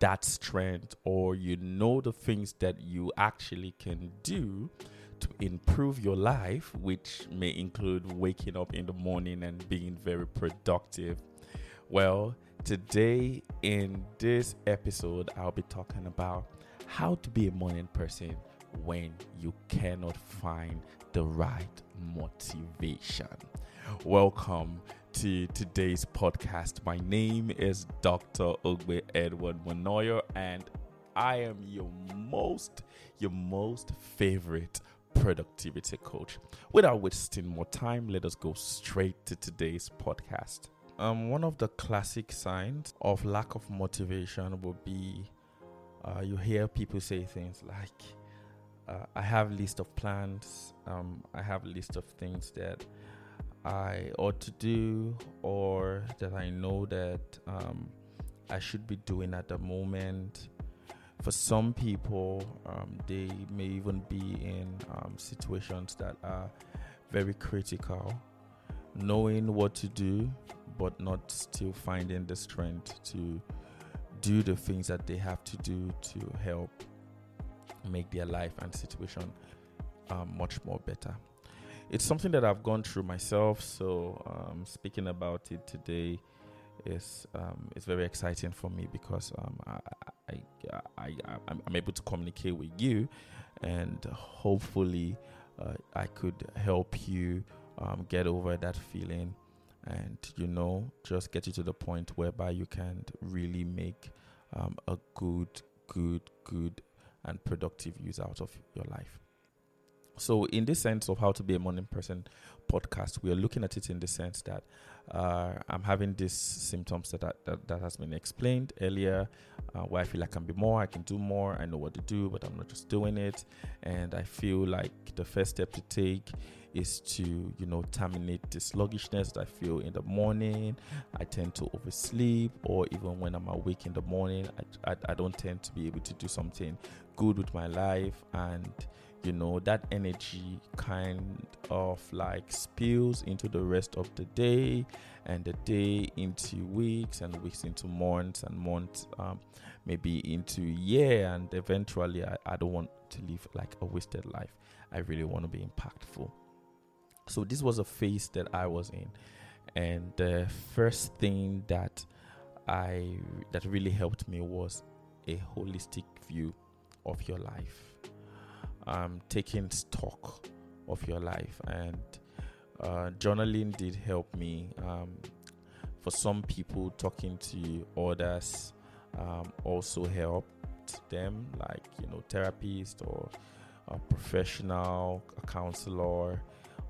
that strength, or you know the things that you actually can do to improve your life, which may include waking up in the morning and being very productive? Well, today in this episode, I'll be talking about how to be a morning person when you cannot find the right motivation. Welcome to today's podcast. My name is Dr. Ogbe Edward Monoyo, and I am your most, your most favorite productivity coach. Without wasting more time, let us go straight to today's podcast. Um, one of the classic signs of lack of motivation will be uh, you hear people say things like, uh, "I have list of plans. Um, I have a list of things that." I ought to do or that I know that um, I should be doing at the moment. For some people, um, they may even be in um, situations that are very critical, knowing what to do, but not still finding the strength to do the things that they have to do to help make their life and situation um, much more better it's something that I've gone through myself. So um, speaking about it today is um, it's very exciting for me because um, I, I, I, I, am able to communicate with you, and hopefully uh, I could help you um, get over that feeling, and you know just get you to the point whereby you can really make um, a good, good, good, and productive use out of your life. So, in this sense of how to be a morning person podcast, we are looking at it in the sense that uh, I'm having these symptoms that, that that has been explained earlier, uh, where I feel I can be more, I can do more, I know what to do, but I'm not just doing it, and I feel like the first step to take is to you know terminate the sluggishness that I feel in the morning. I tend to oversleep, or even when I'm awake in the morning, I, I, I don't tend to be able to do something good with my life and you know that energy kind of like spills into the rest of the day and the day into weeks and weeks into months and months um, maybe into year. And eventually I, I don't want to live like a wasted life. I really want to be impactful. So this was a phase that i was in. And the first thing that i that really helped me was a holistic view of your life um, taking stock of your life. And uh, journaling did help me. Um, for some people, talking to others um, also helped them, like you know, therapist or a professional, a counselor,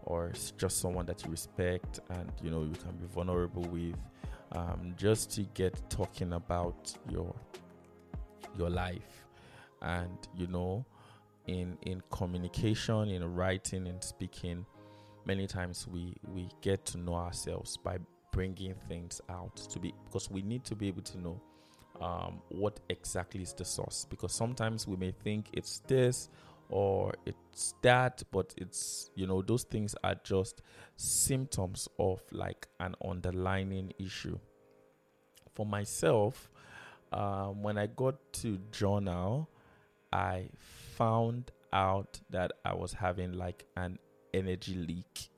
or just someone that you respect and you know you can be vulnerable with. Um, just to get talking about your your life and you know in in communication, in writing, in speaking, many times we we get to know ourselves by bringing things out to be because we need to be able to know um, what exactly is the source. Because sometimes we may think it's this or it's that but it's you know those things are just symptoms of like an underlying issue. For myself um, when i got to journal i found out that I was having like an energy leak.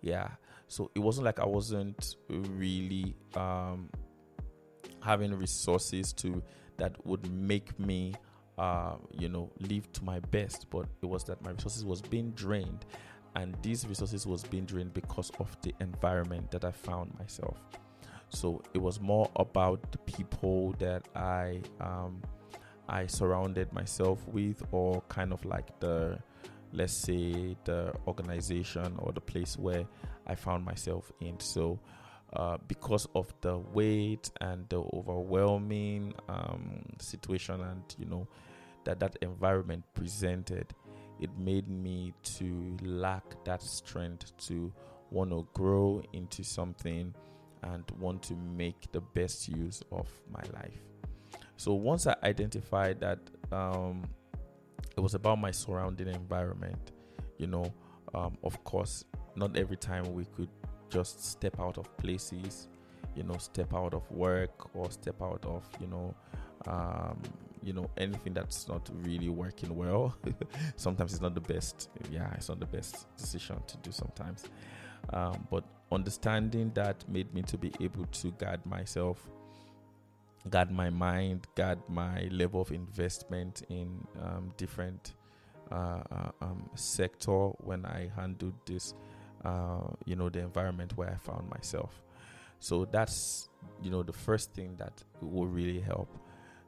Yeah. So it wasn't like I wasn't really um, having resources to that would make me uh, you know live to my best but it was that my resources was being drained and these resources was being drained because of the environment that i found myself so it was more about the people that i um, I surrounded myself with, or kind of like the let's say the organization or the place where I found myself in. So, uh, because of the weight and the overwhelming um, situation, and you know that that environment presented, it made me to lack that strength to want to grow into something and want to make the best use of my life. So once I identified that um, it was about my surrounding environment, you know, um, of course, not every time we could just step out of places, you know, step out of work or step out of, you know, um, you know, anything that's not really working well. sometimes it's not the best. Yeah, it's not the best decision to do sometimes. Um, but understanding that made me to be able to guard myself, guard my mind, guard my level of investment in um, different uh, uh, um, sector when I handled this, uh, you know, the environment where I found myself. So that's, you know, the first thing that will really help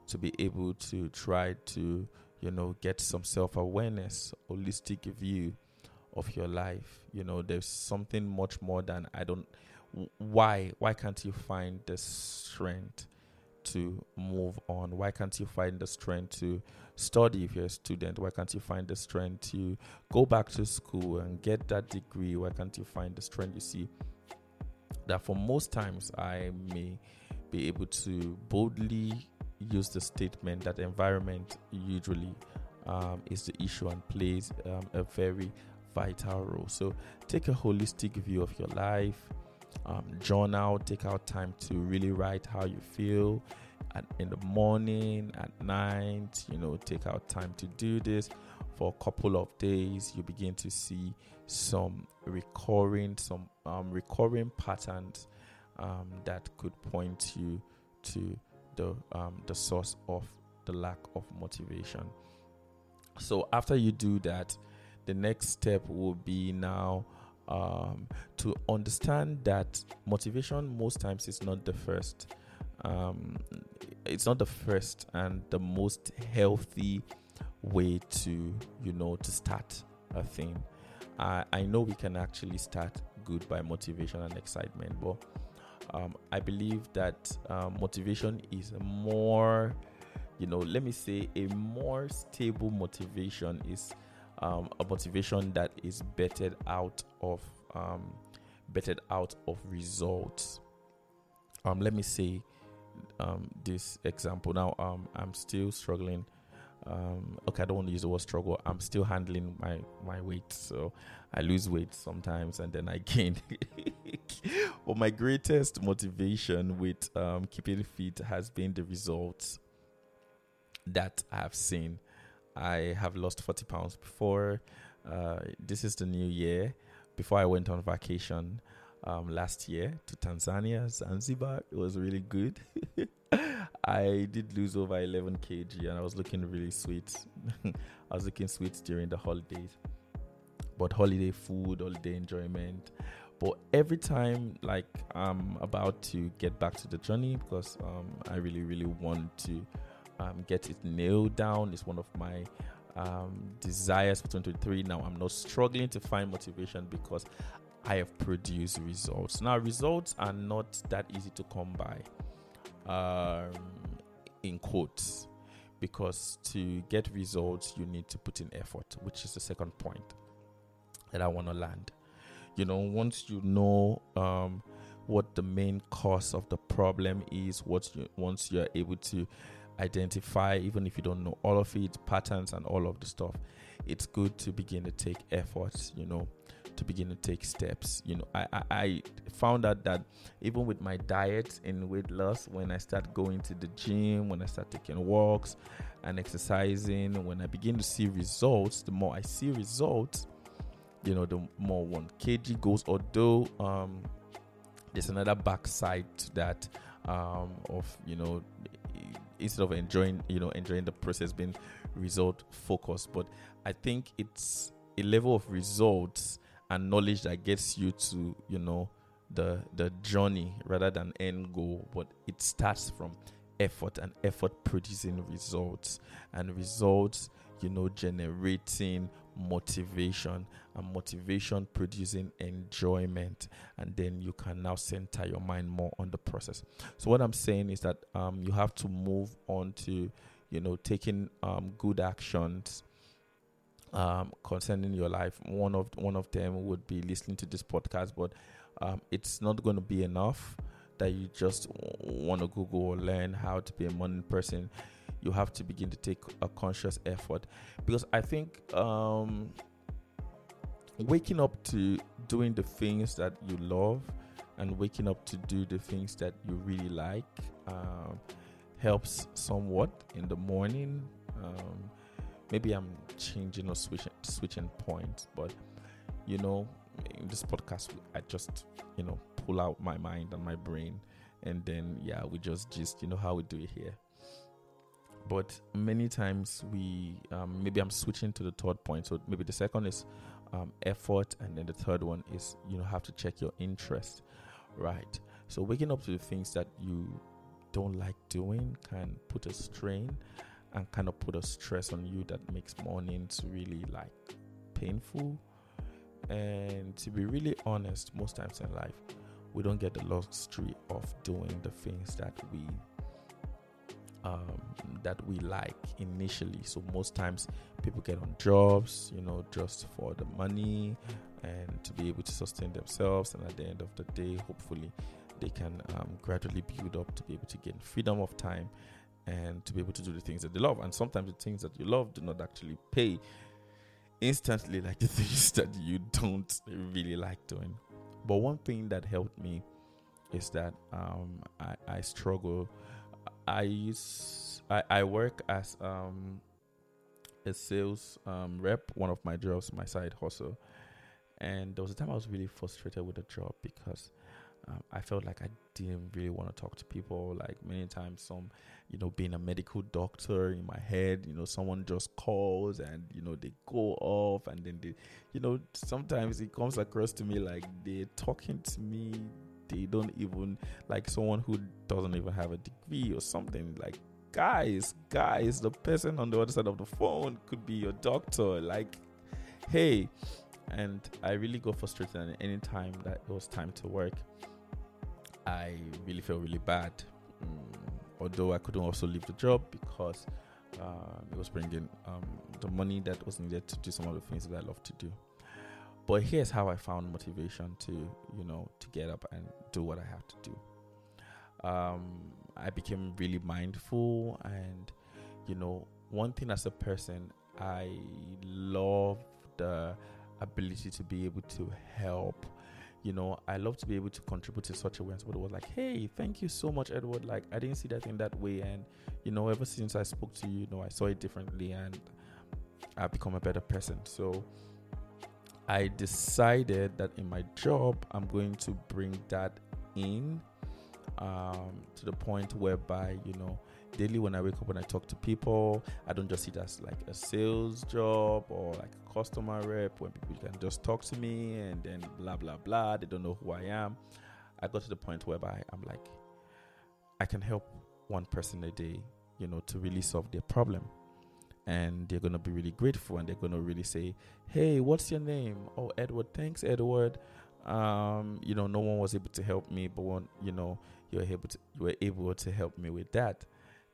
to be able to try to, you know, get some self awareness, holistic view of your life. You know, there's something much more than I don't. Why? Why can't you find the strength to move on? Why can't you find the strength to study if you're a student? Why can't you find the strength to go back to school and get that degree? Why can't you find the strength? You see, that for most times I may be able to boldly use the statement that environment usually um, is the issue and plays um, a very vital role. So take a holistic view of your life. Um, journal, take out time to really write how you feel at, in the morning, at night. You know, take out time to do this for a couple of days. You begin to see some recurring, some um, recurring patterns um, that could point you to the um, the source of the lack of motivation. So after you do that, the next step will be now um, to understand that motivation most times is not the first. Um, it's not the first and the most healthy way to you know to start a thing. I, I know we can actually start good by motivation and excitement, but um, I believe that um, motivation is more, you know, let me say, a more stable motivation is um, a motivation that is bettered out of um, bettered out of results. Um, let me say um, this example. Now, um, I'm still struggling. Um, okay, I don't want to use the word struggle. I'm still handling my my weight, so I lose weight sometimes and then I gain. but my greatest motivation with um, keeping fit has been the results that I have seen I have lost 40 pounds before. Uh, this is the new year. Before I went on vacation um, last year to Tanzania, Zanzibar, it was really good. I did lose over 11 kg and I was looking really sweet. I was looking sweet during the holidays. But holiday food, holiday enjoyment. But every time, like I'm about to get back to the journey because um, I really, really want to um, get it nailed down. It's one of my um, desires for 2023. Now I'm not struggling to find motivation because I have produced results. Now results are not that easy to come by, um, in quotes, because to get results you need to put in effort, which is the second point that I want to land. You know, once you know um, what the main cause of the problem is, what you, once you're able to identify, even if you don't know all of it, patterns and all of the stuff, it's good to begin to take efforts, you know, to begin to take steps. You know, I, I, I found out that even with my diet and weight loss, when I start going to the gym, when I start taking walks and exercising, when I begin to see results, the more I see results, you know, the more one kg goes. Although um, there's another backside to that um, of you know instead of enjoying you know enjoying the process being result focused. But i think it's a level of results and knowledge that gets you to you know the the journey rather than end goal. But it starts from effort and effort producing results and results you know generating motivation and motivation producing enjoyment. And then you can now center your mind more on the process. So what i'm saying is that um, you have to move on to you know taking um, good actions um, concerning your life. One of one of them would be listening to this podcast but um, it's not going to be enough that you just want to google or learn how to be a morning person you have to begin to take a conscious effort because I think um, waking up to doing the things that you love and waking up to do the things that you really like um, helps somewhat in the morning. Um, maybe I'm changing or switching switching points, but you know, in this podcast, I just you know pull out my mind and my brain, and then yeah, we just just you know how we do it here but many times we um, maybe i'm switching to the third point. So maybe the second is um, effort and then the third one is you know have to check your interest right? So waking up to the things that you don't like doing can put a strain and kind of put a stress on you that makes mornings really like painful. And to be really honest most times in life we don't get the luxury of doing the things that we um, that we like initially. So most times people get on jobs, you know, just for the money and to be able to sustain themselves. And at the end of the day, hopefully, they can um, gradually build up to be able to gain freedom of time and to be able to do the things that they love. And sometimes the things that you love do not actually pay instantly, like the things that you don't really like doing. But one thing that helped me is that um, I, I struggle I use I, I work as um a sales um rep, one of my jobs, my side hustle. And there was a time I was really frustrated with the job because um, I felt like I didn't really want to talk to people. Like many times, some, you know, being a medical doctor in my head, you know, someone just calls and, you know, they go off and then they, you know, sometimes it comes across to me like they're talking to me they don't even like someone who doesn't even have a degree or something like guys guys the person on the other side of the phone could be your doctor like hey. And i really got frustrated and any time that it was time to work i really felt really bad. Mm, although i couldn't also leave the job because uh, it was bringing um, the money that was needed to do some of the things that i love to do but here's how I found motivation to, you know, to get up and do what I have to do. Um, I became really mindful, and you know, one thing as a person, I love the ability to be able to help. You know, I love to be able to contribute in such a way. And somebody was like, "Hey, thank you so much, Edward. Like, I didn't see that in that way, and you know, ever since I spoke to you, you know, I saw it differently, and I've become a better person." So I decided that in my job, I'm going to bring that in um, to the point whereby, you know, daily when I wake up and I talk to people, I don't just see it as like a sales job or like a customer rep when people can just talk to me and then blah, blah, blah. They don't know who I am. I got to the point whereby I'm like, I can help one person a day, you know, to really solve their problem and they're going to be really grateful and they're going to really say hey what's your name? Oh edward thanks edward. Um, you know no one was able to help me but you know you were able to you were able to help me with that.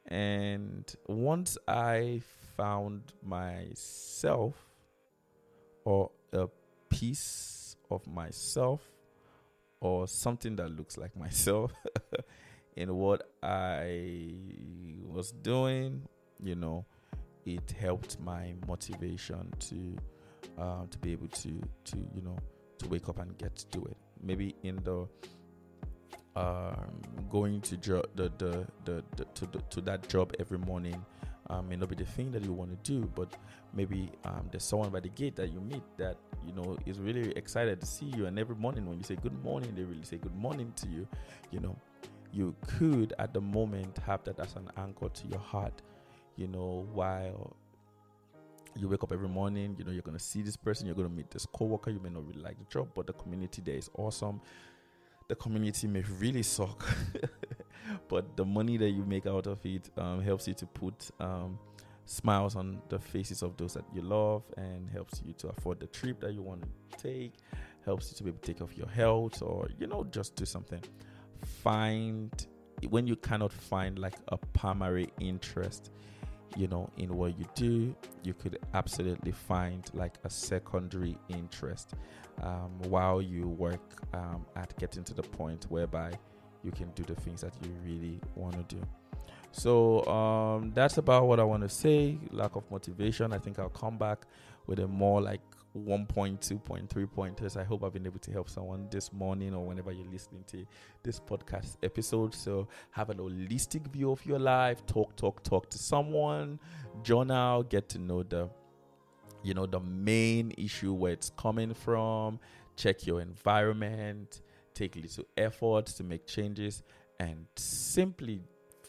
And once i found myself or a piece of myself or something that looks like myself in what i was doing you know it helped my motivation to uh, to be able to to you know to wake up and get to do it. Maybe in the um, going to jo- the, the, the, the, to the, to that job every morning um, may not be the thing that you want to do, but maybe um, there's someone by the gate that you meet that you know is really excited to see you, and every morning when you say good morning, they really say good morning to you. You know, you could at the moment have that as an anchor to your heart you know, while you wake up every morning, you know, you're going to see this person, you're going to meet this coworker, you may not really like the job, but the community there is awesome. The community may really suck, but the money that you make out of it um, helps you to put um, smiles on the faces of those that you love and helps you to afford the trip that you want to take, helps you to be able to take care of your health or, you know, just do something. Find when you cannot find like a primary interest you know in what you do you could absolutely find like a secondary interest um, while you work um, at getting to the point whereby you can do the things that you really want to do. So um, that's about what i want to say. Lack of motivation. I think i'll come back with a more like 1.2.3 pointers. I hope I've been able to help someone this morning or whenever you're listening to this podcast episode. So have a holistic view of your life. Talk, talk, talk to someone. Journal. Get to know the, you know, the main issue where it's coming from. Check your environment. Take little effort to make changes, and simply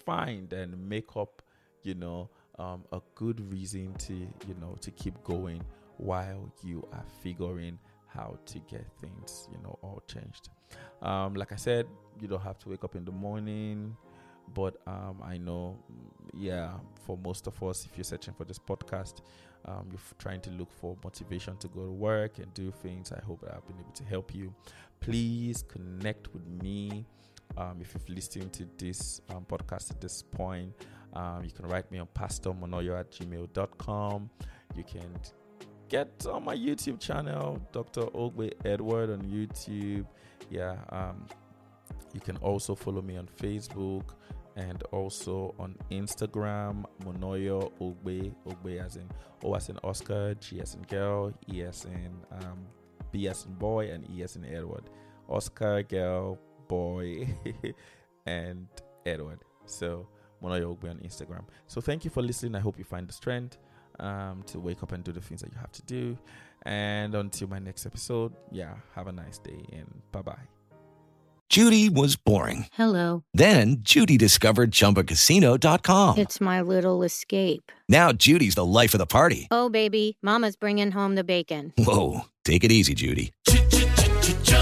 find and make up, you know, um, a good reason to, you know, to keep going while you are figuring how to get things, you know, all changed. Um, like I said, you don't have to wake up in the morning, but um, I know, yeah, for most of us, if you're searching for this podcast, um, you're trying to look for motivation to go to work and do things. I hope I've been able to help you. Please connect with me. Um, if you've listened to this um, podcast at this point, um, you can write me on pastormonoyo at gmail.com. You can get on my YouTube channel, Dr. Ogbe Edward on YouTube. Yeah, um, you can also follow me on Facebook and also on Instagram, Monoyo Ogbe, Ogbe as in O as in Oscar, G as in girl, E as in um, B as in boy, and E as in Edward. Oscar, girl, boy, and Edward. So Monoyo Ogbe on Instagram. So thank you for listening. I hope you find the strength um, to wake up and do the things that you have to do. And until my next episode, yeah, have a nice day and bye bye. Judy was boring. Hello. Then Judy discovered ChumbaCasino.com. It's my little escape. Now Judy's the life of the party. Oh, baby, Mama's bringing home the bacon. Whoa, take it easy, Judy.